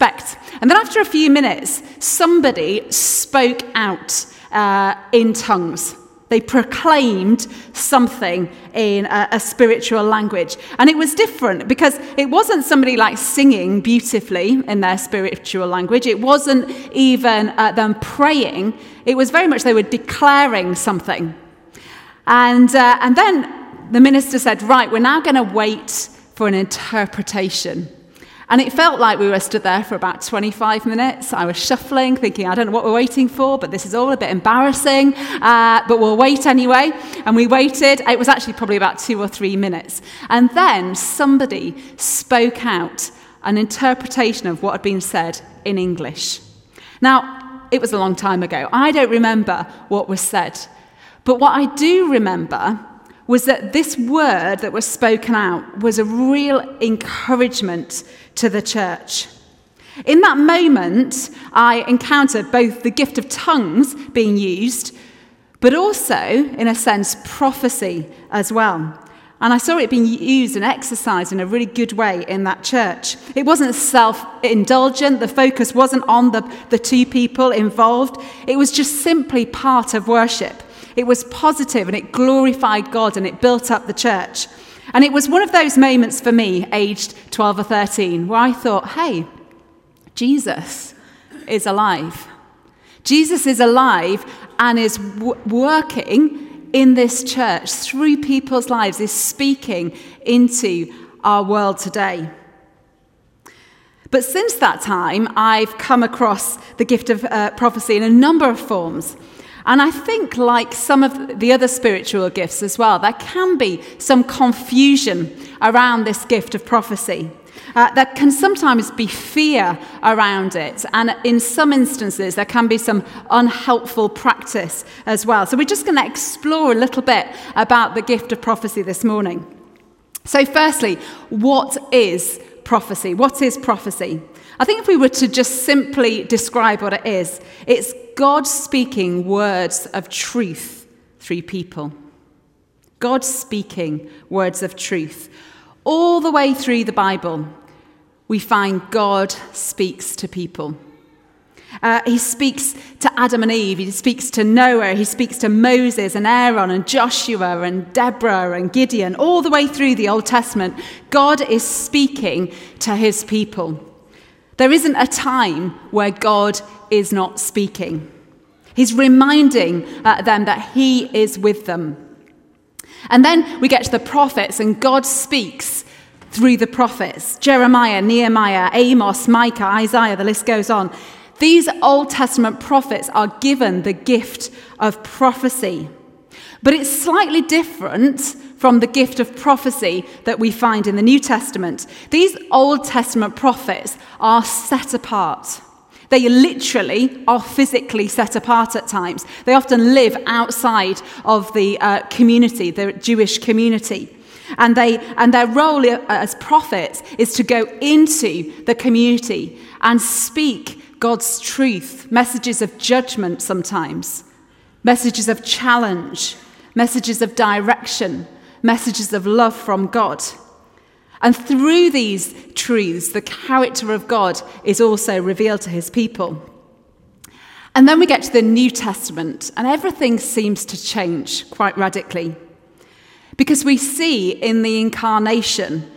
expect. And then after a few minutes, somebody spoke out uh, in tongues. They proclaimed something in a, a, spiritual language. And it was different because it wasn't somebody like singing beautifully in their spiritual language. It wasn't even uh, them praying. It was very much they were declaring something. And, uh, and then the minister said, Right, we're now going to wait for an interpretation. And it felt like we were stood there for about 25 minutes. I was shuffling, thinking, I don't know what we're waiting for, but this is all a bit embarrassing. Uh, but we'll wait anyway. And we waited. It was actually probably about two or three minutes. And then somebody spoke out an interpretation of what had been said in English. Now, it was a long time ago. I don't remember what was said. But what I do remember was that this word that was spoken out was a real encouragement to the church. In that moment, I encountered both the gift of tongues being used, but also, in a sense, prophecy as well. And I saw it being used and exercised in a really good way in that church. It wasn't self indulgent, the focus wasn't on the, the two people involved, it was just simply part of worship. It was positive and it glorified God and it built up the church. And it was one of those moments for me, aged 12 or 13, where I thought, hey, Jesus is alive. Jesus is alive and is w- working in this church through people's lives, is speaking into our world today. But since that time, I've come across the gift of uh, prophecy in a number of forms. And I think, like some of the other spiritual gifts as well, there can be some confusion around this gift of prophecy. Uh, there can sometimes be fear around it, and in some instances, there can be some unhelpful practice as well. So, we're just going to explore a little bit about the gift of prophecy this morning. So, firstly, what is prophecy? What is prophecy? I think if we were to just simply describe what it is, it's God speaking words of truth through people. God speaking words of truth. All the way through the Bible, we find God speaks to people. Uh, he speaks to Adam and Eve, he speaks to Noah, he speaks to Moses and Aaron and Joshua and Deborah and Gideon. All the way through the Old Testament, God is speaking to his people. There isn't a time where God is not speaking. He's reminding uh, them that He is with them. And then we get to the prophets, and God speaks through the prophets Jeremiah, Nehemiah, Amos, Micah, Isaiah, the list goes on. These Old Testament prophets are given the gift of prophecy. But it's slightly different from the gift of prophecy that we find in the New Testament. These Old Testament prophets are set apart. They literally are physically set apart at times. They often live outside of the uh, community, the Jewish community. And, they, and their role as prophets is to go into the community and speak God's truth, messages of judgment sometimes, messages of challenge, messages of direction, messages of love from God. And through these truths, the character of God is also revealed to his people. And then we get to the New Testament, and everything seems to change quite radically. Because we see in the incarnation,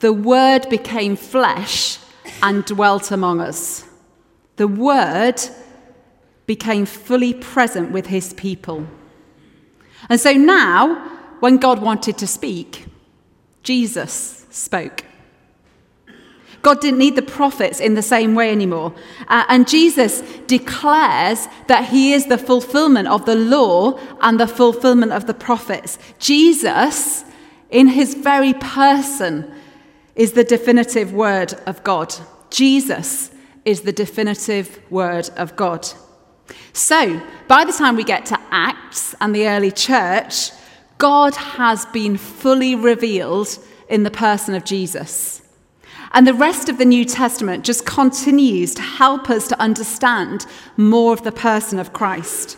the Word became flesh and dwelt among us. The Word became fully present with his people. And so now, when God wanted to speak, Jesus spoke. God didn't need the prophets in the same way anymore. Uh, and Jesus declares that he is the fulfillment of the law and the fulfillment of the prophets. Jesus, in his very person, is the definitive word of God. Jesus is the definitive word of God. So, by the time we get to Acts and the early church, God has been fully revealed in the person of Jesus. And the rest of the New Testament just continues to help us to understand more of the person of Christ.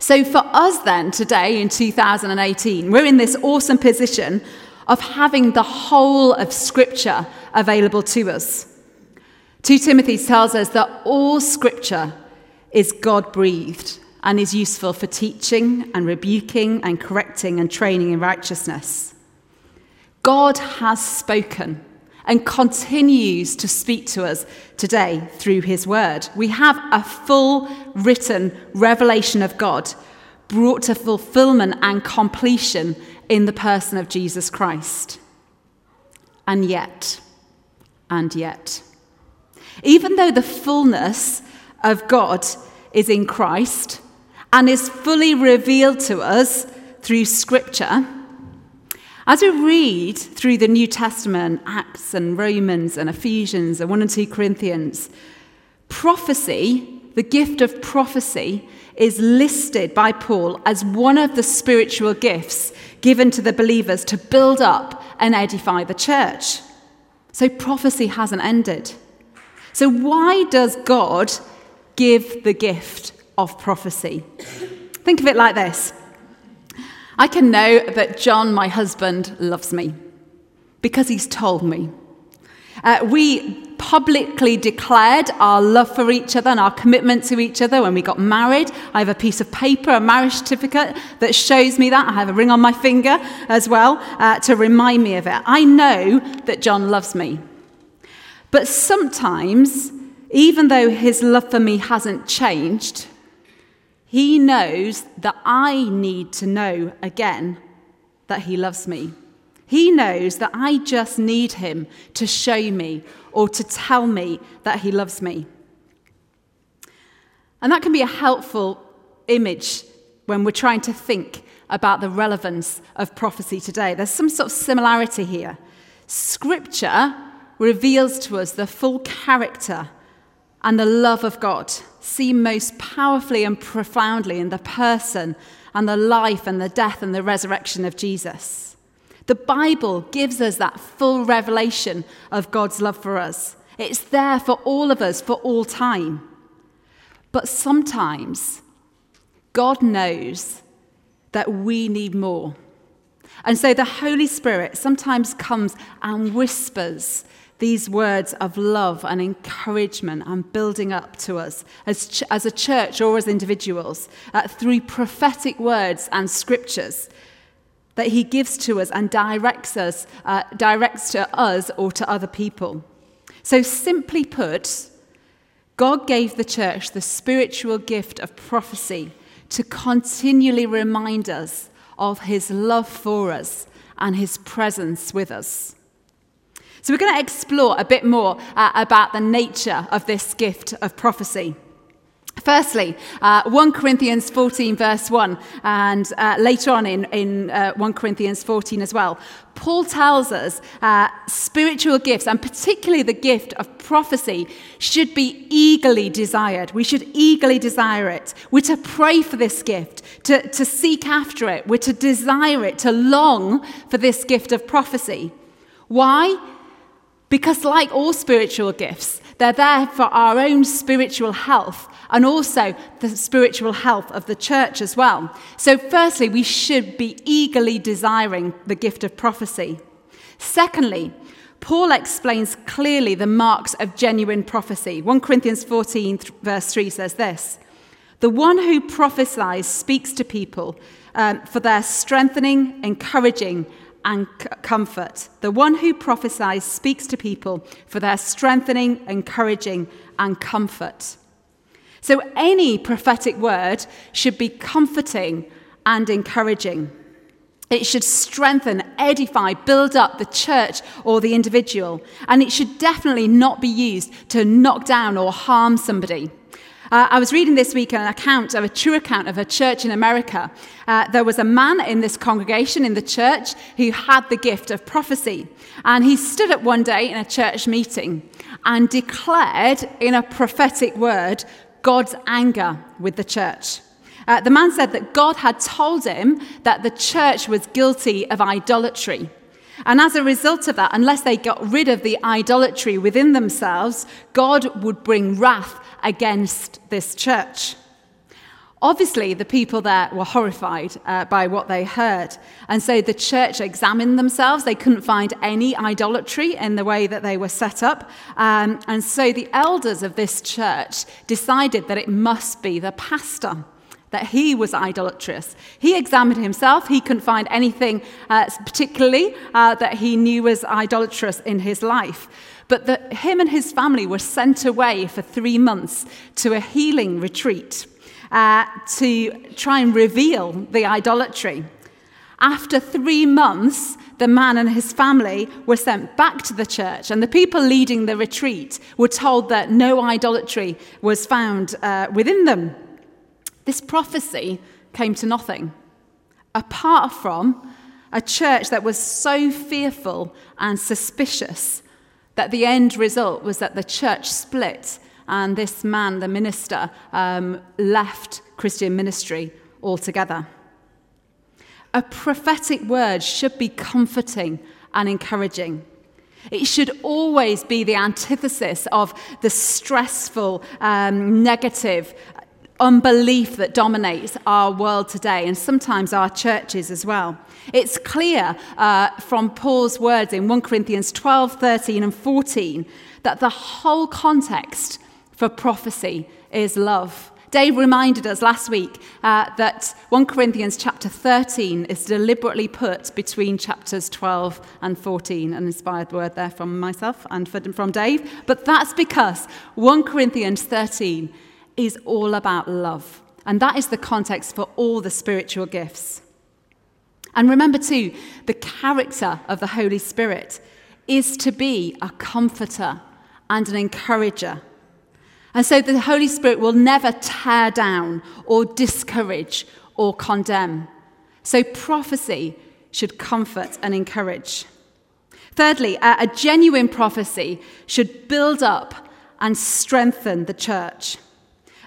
So, for us then, today in 2018, we're in this awesome position of having the whole of Scripture available to us. 2 Timothy tells us that all scripture is God breathed and is useful for teaching and rebuking and correcting and training in righteousness. God has spoken and continues to speak to us today through his word. We have a full written revelation of God brought to fulfillment and completion in the person of Jesus Christ. And yet, and yet, even though the fullness of God is in Christ and is fully revealed to us through Scripture, as we read through the New Testament, Acts and Romans and Ephesians and 1 and 2 Corinthians, prophecy, the gift of prophecy, is listed by Paul as one of the spiritual gifts given to the believers to build up and edify the church. So prophecy hasn't ended. So, why does God give the gift of prophecy? Think of it like this I can know that John, my husband, loves me because he's told me. Uh, we publicly declared our love for each other and our commitment to each other when we got married. I have a piece of paper, a marriage certificate that shows me that. I have a ring on my finger as well uh, to remind me of it. I know that John loves me. But sometimes, even though his love for me hasn't changed, he knows that I need to know again that He loves me. He knows that I just need Him to show me or to tell me that He loves me. And that can be a helpful image when we're trying to think about the relevance of prophecy today. There's some sort of similarity here. Scripture reveals to us the full character and the love of God seen most powerfully and profoundly in the person and the life and the death and the resurrection of Jesus. The Bible gives us that full revelation of God's love for us. It's there for all of us for all time. But sometimes God knows that we need more. And so the Holy Spirit sometimes comes and whispers these words of love and encouragement and building up to us as, ch- as a church or as individuals uh, through prophetic words and scriptures that he gives to us and directs us, uh, directs to us or to other people. So, simply put, God gave the church the spiritual gift of prophecy to continually remind us of his love for us and his presence with us. So, we're going to explore a bit more uh, about the nature of this gift of prophecy. Firstly, uh, 1 Corinthians 14, verse 1, and uh, later on in, in uh, 1 Corinthians 14 as well, Paul tells us uh, spiritual gifts, and particularly the gift of prophecy, should be eagerly desired. We should eagerly desire it. We're to pray for this gift, to, to seek after it. We're to desire it, to long for this gift of prophecy. Why? Because, like all spiritual gifts, they're there for our own spiritual health and also the spiritual health of the church as well. So, firstly, we should be eagerly desiring the gift of prophecy. Secondly, Paul explains clearly the marks of genuine prophecy. 1 Corinthians 14, verse 3 says this The one who prophesies speaks to people um, for their strengthening, encouraging, and comfort. The one who prophesies speaks to people for their strengthening, encouraging, and comfort. So any prophetic word should be comforting and encouraging. It should strengthen, edify, build up the church or the individual. And it should definitely not be used to knock down or harm somebody. Uh, I was reading this week an account of a true account of a church in America. Uh, there was a man in this congregation in the church who had the gift of prophecy. And he stood up one day in a church meeting and declared in a prophetic word God's anger with the church. Uh, the man said that God had told him that the church was guilty of idolatry. And as a result of that, unless they got rid of the idolatry within themselves, God would bring wrath against this church. Obviously, the people there were horrified uh, by what they heard. And so the church examined themselves. They couldn't find any idolatry in the way that they were set up. Um, and so the elders of this church decided that it must be the pastor that he was idolatrous. He examined himself. He couldn't find anything uh, particularly uh, that he knew was idolatrous in his life. But that him and his family were sent away for three months to a healing retreat uh, to try and reveal the idolatry. After three months, the man and his family were sent back to the church, and the people leading the retreat were told that no idolatry was found uh, within them. This prophecy came to nothing, apart from a church that was so fearful and suspicious that the end result was that the church split and this man, the minister, um, left Christian ministry altogether. A prophetic word should be comforting and encouraging. It should always be the antithesis of the stressful, um, negative unbelief that dominates our world today and sometimes our churches as well. It's clear uh, from Paul's words in 1 Corinthians 12, 13, and 14 that the whole context for prophecy is love. Dave reminded us last week uh, that 1 Corinthians chapter 13 is deliberately put between chapters 12 and 14, an inspired word there from myself and from Dave. But that's because 1 Corinthians 13 is all about love. And that is the context for all the spiritual gifts. And remember, too, the character of the Holy Spirit is to be a comforter and an encourager. And so the Holy Spirit will never tear down or discourage or condemn. So prophecy should comfort and encourage. Thirdly, a, genuine prophecy should build up and strengthen the church.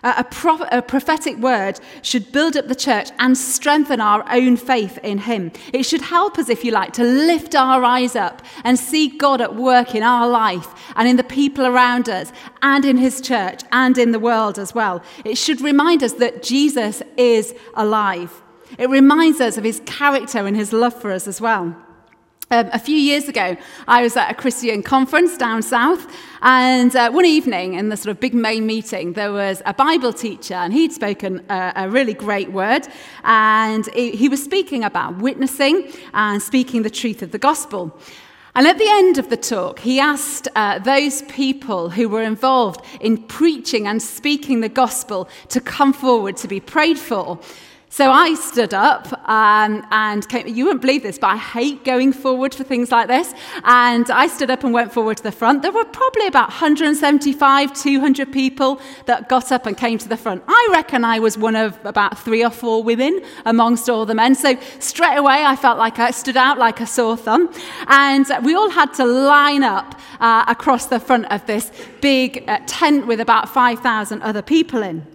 A, pro- a, prophetic word should build up the church and strengthen our own faith in Him. It should help us, if you like, to lift our eyes up and see God at work in our life and in the people around us and in His church and in the world as well. It should remind us that Jesus is alive. It reminds us of His character and His love for us as well. Um, a few years ago, I was at a Christian conference down south, and uh, one evening in the sort of big main meeting, there was a Bible teacher, and he'd spoken a, a really great word, and he, he was speaking about witnessing and speaking the truth of the gospel. And at the end of the talk, he asked uh, those people who were involved in preaching and speaking the gospel to come forward to be prayed for. So I stood up um, and came, you wouldn't believe this, but I hate going forward for things like this. And I stood up and went forward to the front. There were probably about 175, 200 people that got up and came to the front. I reckon I was one of about three or four women amongst all the men. So straight away, I felt like I stood out like a sore thumb. And we all had to line up uh, across the front of this big uh, tent with about 5,000 other people in.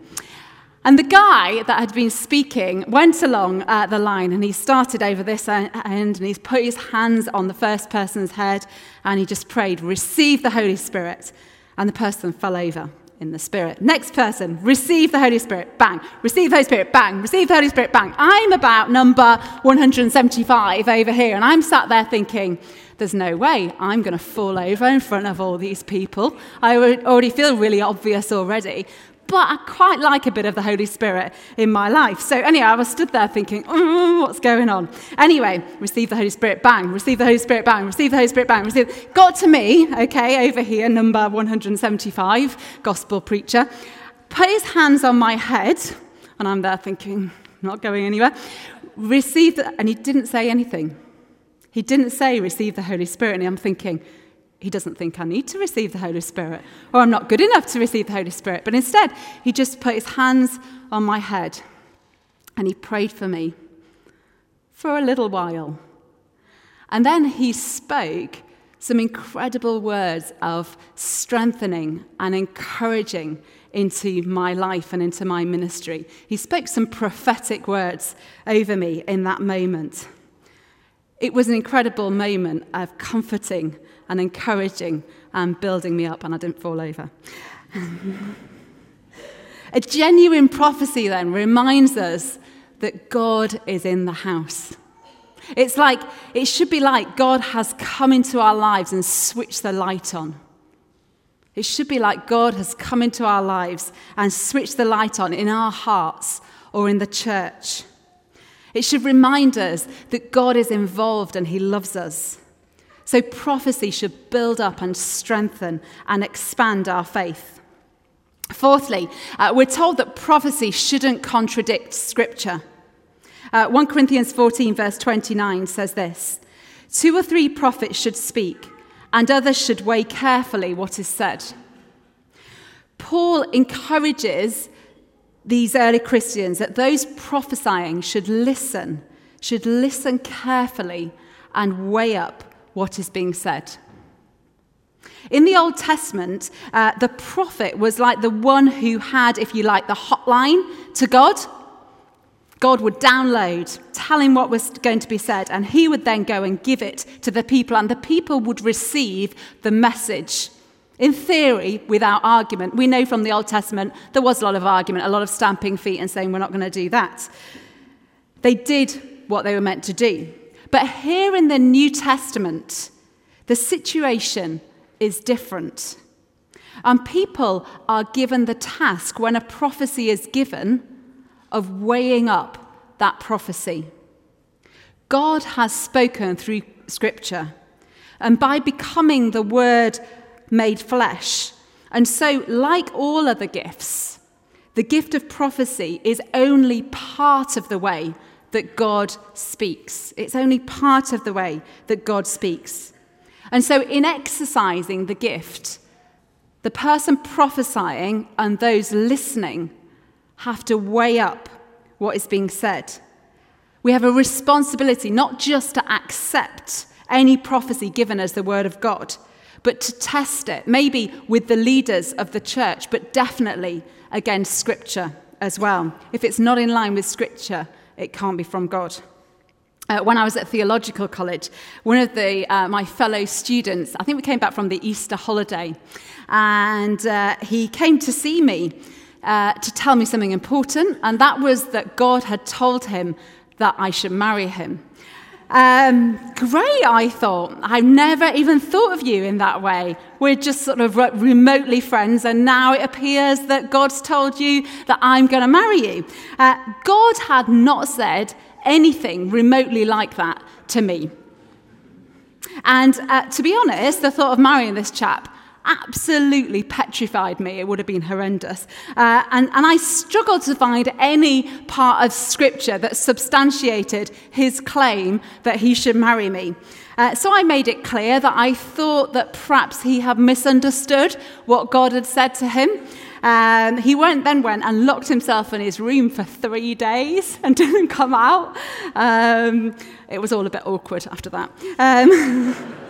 And the guy that had been speaking went along uh, the line and he started over this end and he's put his hands on the first person's head and he just prayed, Receive the Holy Spirit. And the person fell over in the Spirit. Next person, receive the Holy Spirit, bang. Receive the Holy Spirit, bang. Receive the Holy Spirit, bang. I'm about number 175 over here, and I'm sat there thinking, there's no way I'm going to fall over in front of all these people. I already feel really obvious already but I quite like a bit of the Holy Spirit in my life. So, anyway, I was stood there thinking, mm, what's going on? Anyway, receive the Holy Spirit, bang, receive the Holy Spirit, bang, receive the Holy Spirit, bang, receive. Got to me, okay, over here, number 175, gospel preacher, put his hands on my head, and I'm there thinking, not going anywhere. Receive, the, and he didn't say anything. He didn't say, receive the Holy Spirit, and I'm thinking, he doesn't think I need to receive the Holy Spirit or I'm not good enough to receive the Holy Spirit. But instead, he just put his hands on my head and he prayed for me for a little while. And then he spoke some incredible words of strengthening and encouraging into my life and into my ministry. He spoke some prophetic words over me in that moment. It was an incredible moment of comforting and encouraging and building me up, and I didn't fall over. A genuine prophecy then reminds us that God is in the house. It's like, it should be like God has come into our lives and switched the light on. It should be like God has come into our lives and switched the light on in our hearts or in the church. It should remind us that God is involved and He loves us. So prophecy should build up and strengthen and expand our faith. Fourthly, uh, we're told that prophecy shouldn't contradict Scripture. Uh, 1 Corinthians 14, verse 29 says this Two or three prophets should speak, and others should weigh carefully what is said. Paul encourages these early Christians that those prophesying should listen, should listen carefully and weigh up what is being said. In the Old Testament, uh, the prophet was like the one who had, if you like, the hotline to God. God would download, tell him what was going to be said, and he would then go and give it to the people, and the people would receive the message. In theory, without argument. We know from the Old Testament there was a lot of argument, a lot of stamping feet and saying, we're not going to do that. They did what they were meant to do. But here in the New Testament, the situation is different. And people are given the task, when a prophecy is given, of weighing up that prophecy. God has spoken through Scripture, and by becoming the Word made flesh. And so, like all other gifts, the gift of prophecy is only part of the way that God speaks. It's only part of the way that God speaks. And so, in exercising the gift, the person prophesying and those listening have to weigh up what is being said. We have a responsibility not just to accept any prophecy given as the word of God, but to test it, maybe with the leaders of the church, but definitely against Scripture as well. If it's not in line with Scripture, it can't be from God. Uh, when I was at theological college, one of the, uh, my fellow students, I think we came back from the Easter holiday, and uh, he came to see me uh, to tell me something important, and that was that God had told him that I should marry him. Um, great, I thought. I've never even thought of you in that way. We're just sort of remotely friends, and now it appears that God's told you that I'm going to marry you. Uh, God had not said anything remotely like that to me. And uh, to be honest, the thought of marrying this chap absolutely petrified me. It would have been horrendous. Uh, and, and I struggled to find any part of scripture that substantiated his claim that he should marry me. Uh, so I made it clear that I thought that perhaps he had misunderstood what God had said to him. Um, he went, then went and locked himself in his room for three days and didn't come out. Um, it was all a bit awkward after that. Um,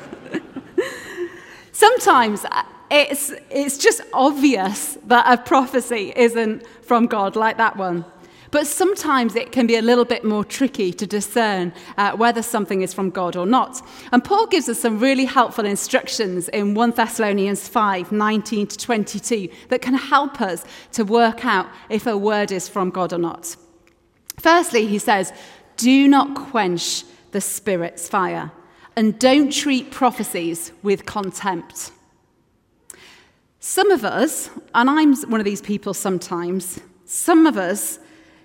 Sometimes uh, it's, it's just obvious that a prophecy isn't from God, like that one. But sometimes it can be a little bit more tricky to discern uh, whether something is from God or not. And Paul gives us some really helpful instructions in 1 Thessalonians 5 19 to 22 that can help us to work out if a word is from God or not. Firstly, he says, Do not quench the Spirit's fire and don't treat prophecies with contempt. Some of us, and I'm one of these people sometimes, some of us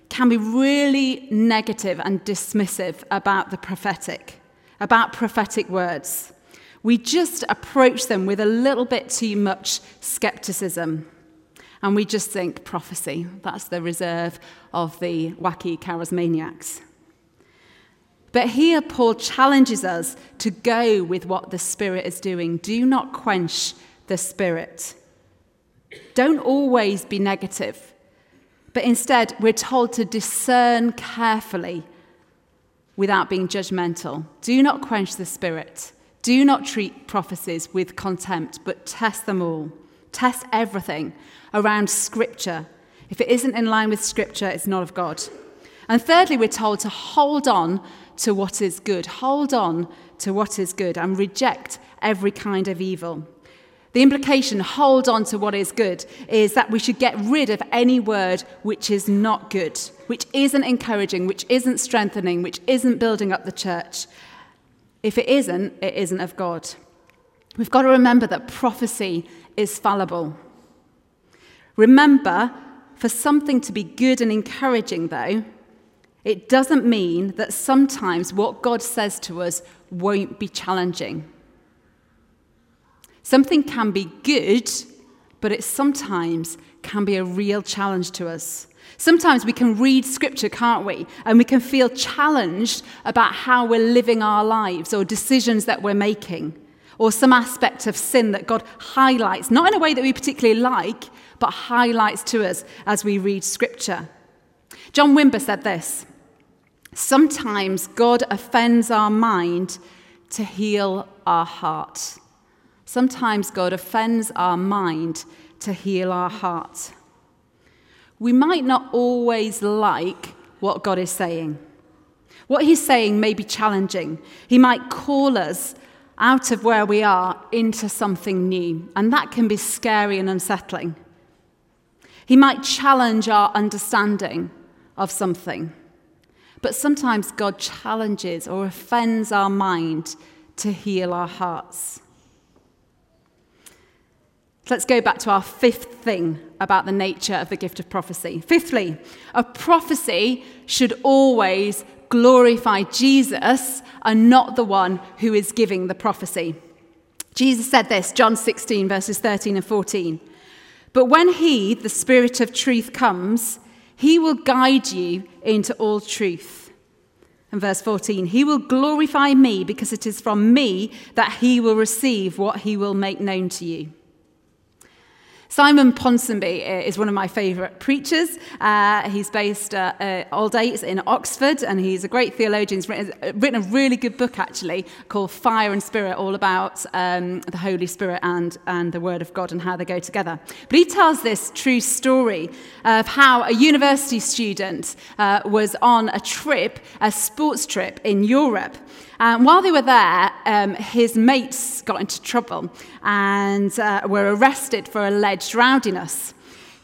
can be really negative and dismissive about the prophetic, about prophetic words. We just approach them with a little bit too much skepticism. And we just think prophecy, that's the reserve of the wacky charismaniacs. But here, Paul challenges us to go with what the Spirit is doing. Do not quench the Spirit. Don't always be negative, but instead, we're told to discern carefully without being judgmental. Do not quench the Spirit. Do not treat prophecies with contempt, but test them all. Test everything around Scripture. If it isn't in line with Scripture, it's not of God. And thirdly, we're told to hold on to what is good. Hold on to what is good and reject every kind of evil. The implication, hold on to what is good, is that we should get rid of any word which is not good, which isn't encouraging, which isn't strengthening, which isn't building up the church. If it isn't, it isn't of God. We've got to remember that prophecy is fallible. Remember, for something to be good and encouraging, though, it doesn't mean that sometimes what God says to us won't be challenging. Something can be good, but it sometimes can be a real challenge to us. Sometimes we can read scripture, can't we? And we can feel challenged about how we're living our lives or decisions that we're making or some aspect of sin that God highlights, not in a way that we particularly like, but highlights to us as we read scripture. John Wimber said this Sometimes God offends our mind to heal our heart. Sometimes God offends our mind to heal our heart. We might not always like what God is saying. What he's saying may be challenging. He might call us out of where we are into something new, and that can be scary and unsettling. He might challenge our understanding of something, but sometimes God challenges or offends our mind to heal our hearts. Let's go back to our fifth thing about the nature of the gift of prophecy. Fifthly, a prophecy should always glorify Jesus and not the one who is giving the prophecy. Jesus said this, John 16, verses 13 and 14. But when he, the Spirit of truth, comes, he will guide you into all truth. And verse 14, he will glorify me because it is from me that he will receive what he will make known to you. Simon Ponsonby uh, is one of my favourite preachers. Uh, he's based uh, uh, Aldates in Oxford, and he's a great theologian. He's written, uh, written, a really good book, actually, called Fire and Spirit, all about um, the Holy Spirit and, and the Word of God and how they go together. But he tells this true story of how a university student uh, was on a trip, a sports trip in Europe. And while they were there, um, his mates got into trouble and uh, were arrested for alleged rowdiness.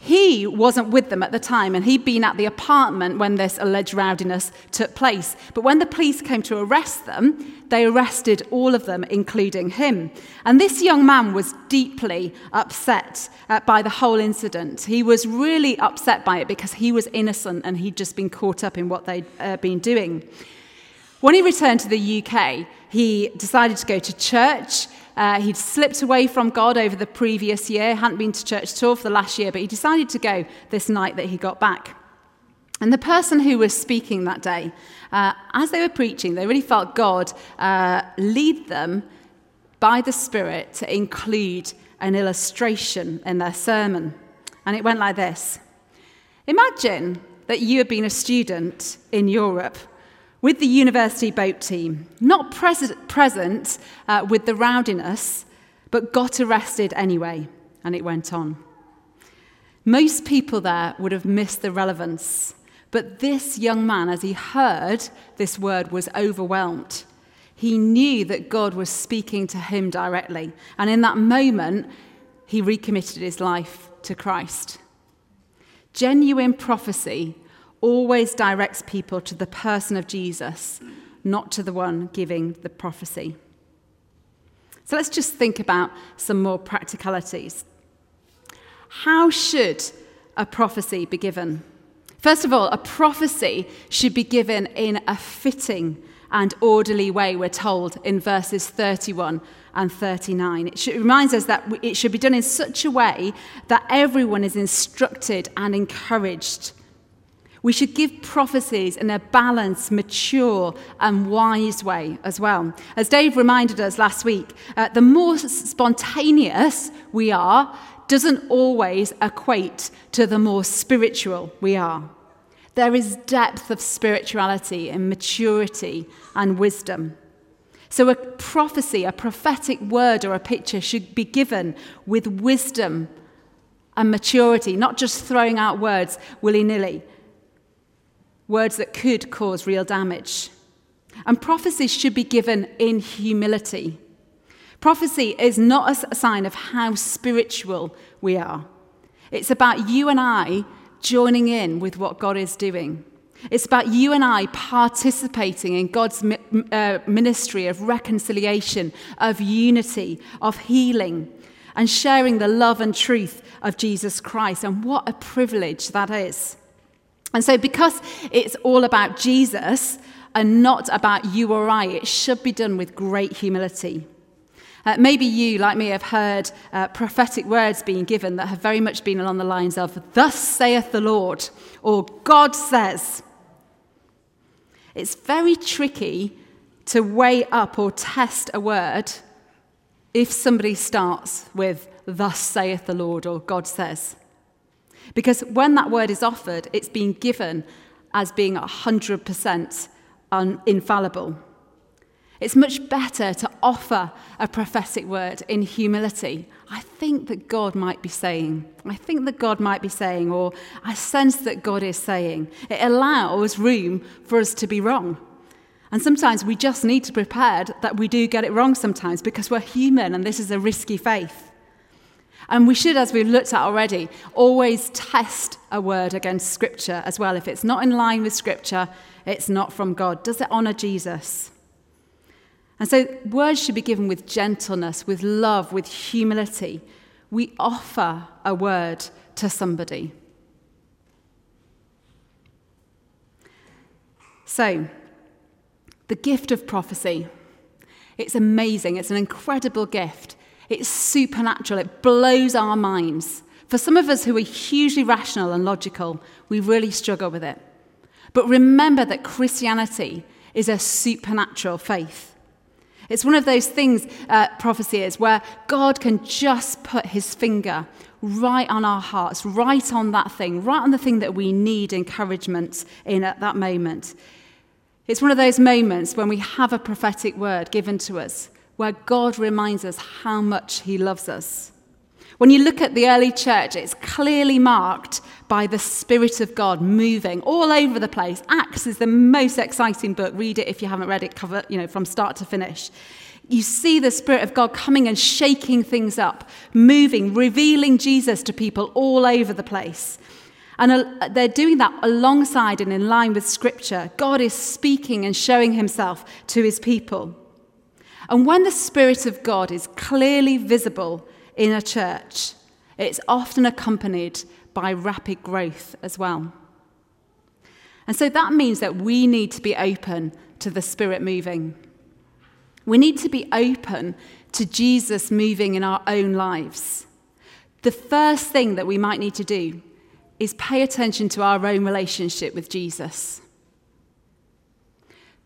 He wasn't with them at the time, and he'd been at the apartment when this alleged rowdiness took place. But when the police came to arrest them, they arrested all of them, including him. And this young man was deeply upset uh, by the whole incident. He was really upset by it because he was innocent and he'd just been caught up in what they'd uh, been doing. When he returned to the UK, he decided to go to church. Uh, he'd slipped away from God over the previous year, hadn't been to church at all for the last year, but he decided to go this night that he got back. And the person who was speaking that day, uh, as they were preaching, they really felt God uh, lead them by the Spirit to include an illustration in their sermon. And it went like this Imagine that you had been a student in Europe with the university boat team, not pres- present uh, with the rowdiness, but got arrested anyway. And it went on. Most people there would have missed the relevance, but this young man, as he heard this word, was overwhelmed. He knew that God was speaking to him directly, and in that moment, he recommitted his life to Christ. Genuine prophecy always directs people to the person of Jesus, not to the one giving the prophecy. So let's just think about some more practicalities. How should a prophecy be given? First of all, a prophecy should be given in a fitting and orderly way, we're told in verses 31 and 39. It, should, reminds us that it should be done in such a way that everyone is instructed and encouraged we should give prophecies in a balanced, mature, and wise way as well. As Dave reminded us last week, uh, the more spontaneous we are doesn't always equate to the more spiritual we are. There is depth of spirituality and maturity and wisdom. So, a prophecy, a prophetic word or a picture should be given with wisdom and maturity, not just throwing out words willy nilly words that could cause real damage. And prophecies should be given in humility. Prophecy is not a sign of how spiritual we are. It's about you and I joining in with what God is doing. It's about you and I participating in God's uh, ministry of reconciliation, of unity, of healing, and sharing the love and truth of Jesus Christ. And what a privilege that is. And so, because it's all about Jesus and not about you or I, it should be done with great humility. Uh, maybe you, like me, have heard uh, prophetic words being given that have very much been along the lines of, Thus saith the Lord, or God says. It's very tricky to weigh up or test a word if somebody starts with, Thus saith the Lord, or God says. Because when that word is offered, it's being given as being 100% un- infallible. It's much better to offer a prophetic word in humility. I think that God might be saying, I think that God might be saying, or I sense that God is saying. It allows room for us to be wrong. And sometimes we just need to be prepared that we do get it wrong sometimes because we're human and this is a risky faith. And we should, as we've looked at already, always test a word against Scripture as well. If it's not in line with Scripture, it's not from God. Does it honor Jesus? And so words should be given with gentleness, with love, with humility. We offer a word to somebody. So, the gift of prophecy. It's amazing. It's an incredible gift. It's supernatural. It blows our minds. For some of us who are hugely rational and logical, we really struggle with it. But remember that Christianity is a supernatural faith. It's one of those things, uh, prophecy is, where God can just put his finger right on our hearts, right on that thing, right on the thing that we need encouragement in at that moment. It's one of those moments when we have a prophetic word given to us, where God reminds us how much he loves us. When you look at the early church, it's clearly marked by the Spirit of God moving all over the place. Acts is the most exciting book. Read it if you haven't read it, cover, you know, from start to finish. You see the Spirit of God coming and shaking things up, moving, revealing Jesus to people all over the place. And uh, they're doing that alongside and in line with Scripture. God is speaking and showing himself to his people. And when the Spirit of God is clearly visible in a church, it's often accompanied by rapid growth as well. And so that means that we need to be open to the Spirit moving. We need to be open to Jesus moving in our own lives. The first thing that we might need to do is pay attention to our own relationship with Jesus.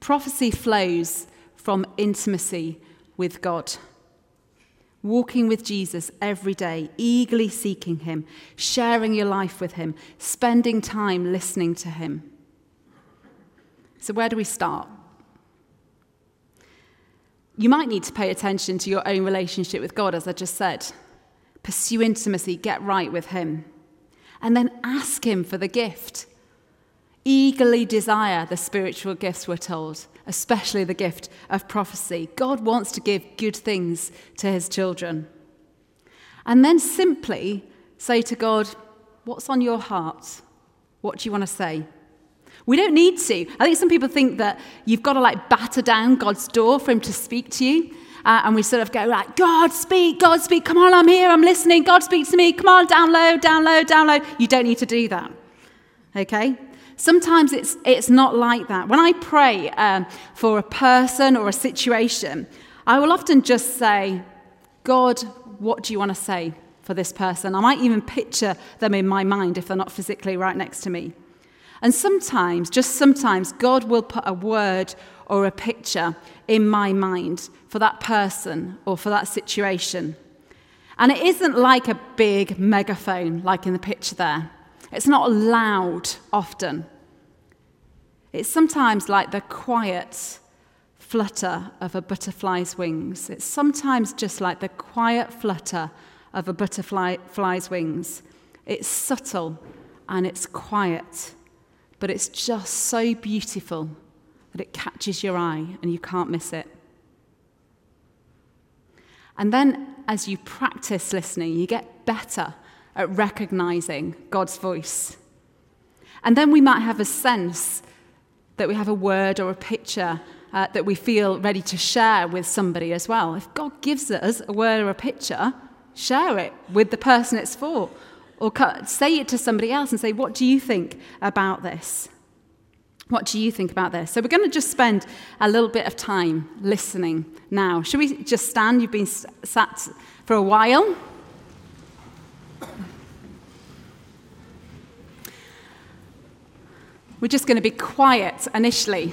Prophecy flows from intimacy with God walking with Jesus every day, eagerly seeking Him, sharing your life with Him, spending time listening to Him. So, where do we start? You might need to pay attention to your own relationship with God, as I just said. Pursue intimacy, get right with Him, and then ask Him for the gift. Eagerly desire the spiritual gifts, we're told especially the gift of prophecy. God wants to give good things to his children. And then simply say to God, What's on your heart? What do you want to say? We don't need to. I think some people think that you've got to like batter down God's door for him to speak to you. Uh, and we sort of go like, God speak, God speak, come on, I'm here, I'm listening, God speak to me, come on, download, download, download. You don't need to do that. Okay? Sometimes it's, it's not like that. When I pray um, for a person or a situation, I will often just say, God, what do you want to say for this person? I might even picture them in my mind if they're not physically right next to me. And sometimes, just sometimes, God will put a word or a picture in my mind for that person or for that situation. And it isn't like a big megaphone like in the picture there. It's not loud often. It's sometimes like the quiet flutter of a butterfly's wings. It's sometimes just like the quiet flutter of a butterfly's wings. It's subtle and it's quiet, but it's just so beautiful that it catches your eye and you can't miss it. And then as you practice listening, you get better at recognizing God's voice. And then we might have a sense that we have a word or a picture uh, that we feel ready to share with somebody as well. If God gives us a word or a picture, share it with the person it's for. Or say it to somebody else and say, What do you think about this? What do you think about this? So, we're going to just spend a little bit of time listening now. Should we just stand? You've been sat for a while. We're just going to be quiet initially.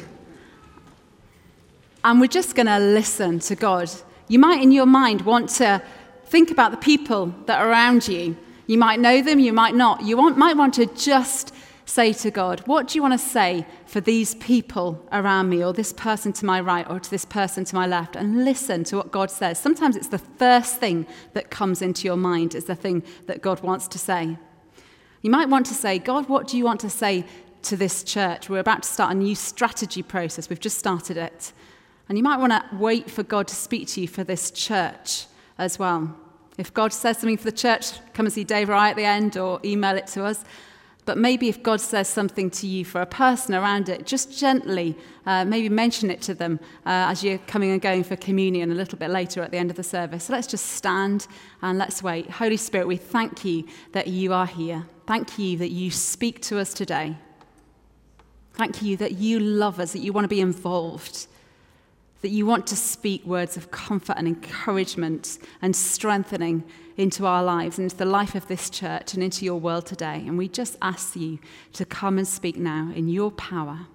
And we're just going to listen to God. You might, in your mind, want to think about the people that are around you. You might know them, you might not. You want, might want to just say to God, What do you want to say for these people around me, or this person to my right, or to this person to my left? And listen to what God says. Sometimes it's the first thing that comes into your mind, is the thing that God wants to say. You might want to say, God, what do you want to say to this church? We're about to start a new strategy process. We've just started it. And you might want to wait for God to speak to you for this church as well. If God says something for the church, come and see Dave right at the end or email it to us. But maybe if God says something to you for a person around it, just gently, uh, maybe mention it to them uh, as you're coming and going for communion a little bit later at the end of the service. So let's just stand and let's wait. Holy Spirit, we thank you that you are here. Thank you that you speak to us today. Thank you that you love us, that you want to be involved that you want to speak words of comfort and encouragement and strengthening into our lives, into the life of this church, and into your world today. And we just ask you to come and speak now in your power.